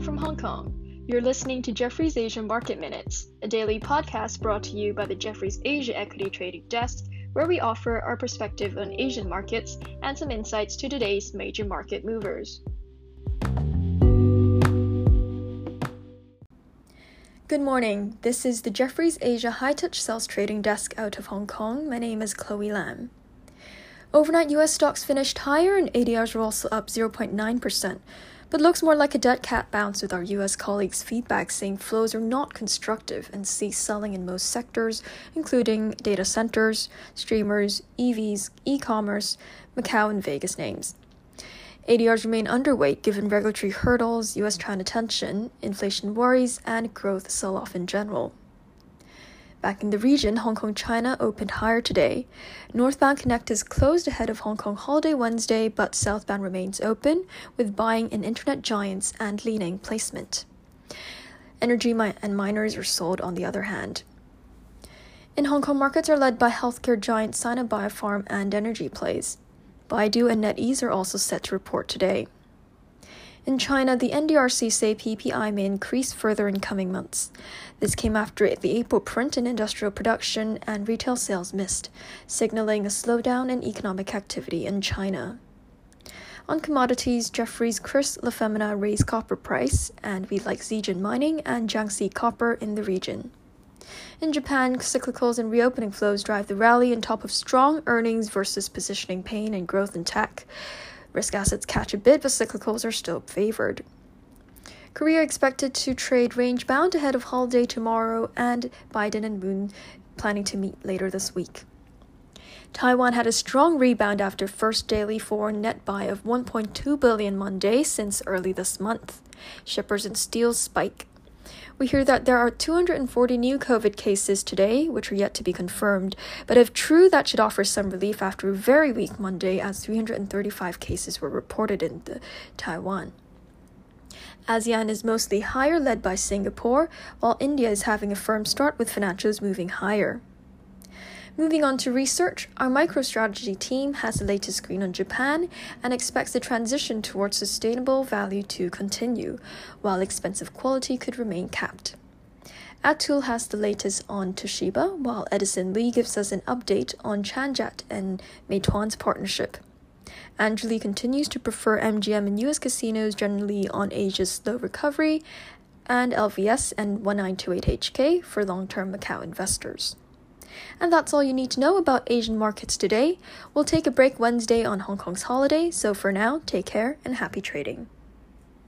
from Hong Kong. You're listening to Jefferies Asia Market Minutes, a daily podcast brought to you by the Jefferies Asia Equity Trading Desk, where we offer our perspective on Asian markets and some insights to today's major market movers. Good morning. This is the Jefferies Asia High Touch Sales Trading Desk out of Hong Kong. My name is Chloe Lam. Overnight US stocks finished higher and ADRs were also up 0.9%, but looks more like a dead cat bounce with our US colleagues' feedback saying flows are not constructive and see selling in most sectors, including data centers, streamers, EVs, e commerce, Macau, and Vegas names. ADRs remain underweight given regulatory hurdles, US China tension, inflation worries, and growth sell off in general. Back in the region, Hong Kong China opened higher today. Northbound Connect is closed ahead of Hong Kong holiday Wednesday, but southbound remains open, with buying in internet giants and leaning placement. Energy and miners are sold on the other hand. In Hong Kong, markets are led by healthcare giant Sino Biopharm and energy plays. Baidu and NetEase are also set to report today. In China, the NDRC say PPI may increase further in coming months. This came after the April print in industrial production and retail sales missed, signaling a slowdown in economic activity in China. On commodities, Jefferies Chris LaFemina raised copper price, and we like Zijin Mining and Jiangxi Copper in the region. In Japan, cyclicals and reopening flows drive the rally on top of strong earnings versus positioning pain and growth in tech. Risk assets catch a bit, but cyclicals are still favored. Korea expected to trade range bound ahead of holiday tomorrow, and Biden and Moon planning to meet later this week. Taiwan had a strong rebound after first daily foreign net buy of 1.2 billion Monday since early this month. Shippers and steel spike. We hear that there are 240 new COVID cases today, which are yet to be confirmed, but if true, that should offer some relief after a very weak Monday as 335 cases were reported in Taiwan. ASEAN is mostly higher, led by Singapore, while India is having a firm start with financials moving higher. Moving on to research, our microstrategy team has the latest screen on Japan and expects the transition towards sustainable value to continue, while expensive quality could remain capped. Atul has the latest on Toshiba, while Edison Lee gives us an update on Changjat and Meituan's partnership. Lee continues to prefer MGM and US casinos generally on Asia's slow recovery, and LVS and 1928HK for long term Macau investors. And that's all you need to know about Asian markets today. We'll take a break Wednesday on Hong Kong's holiday, so for now, take care and happy trading.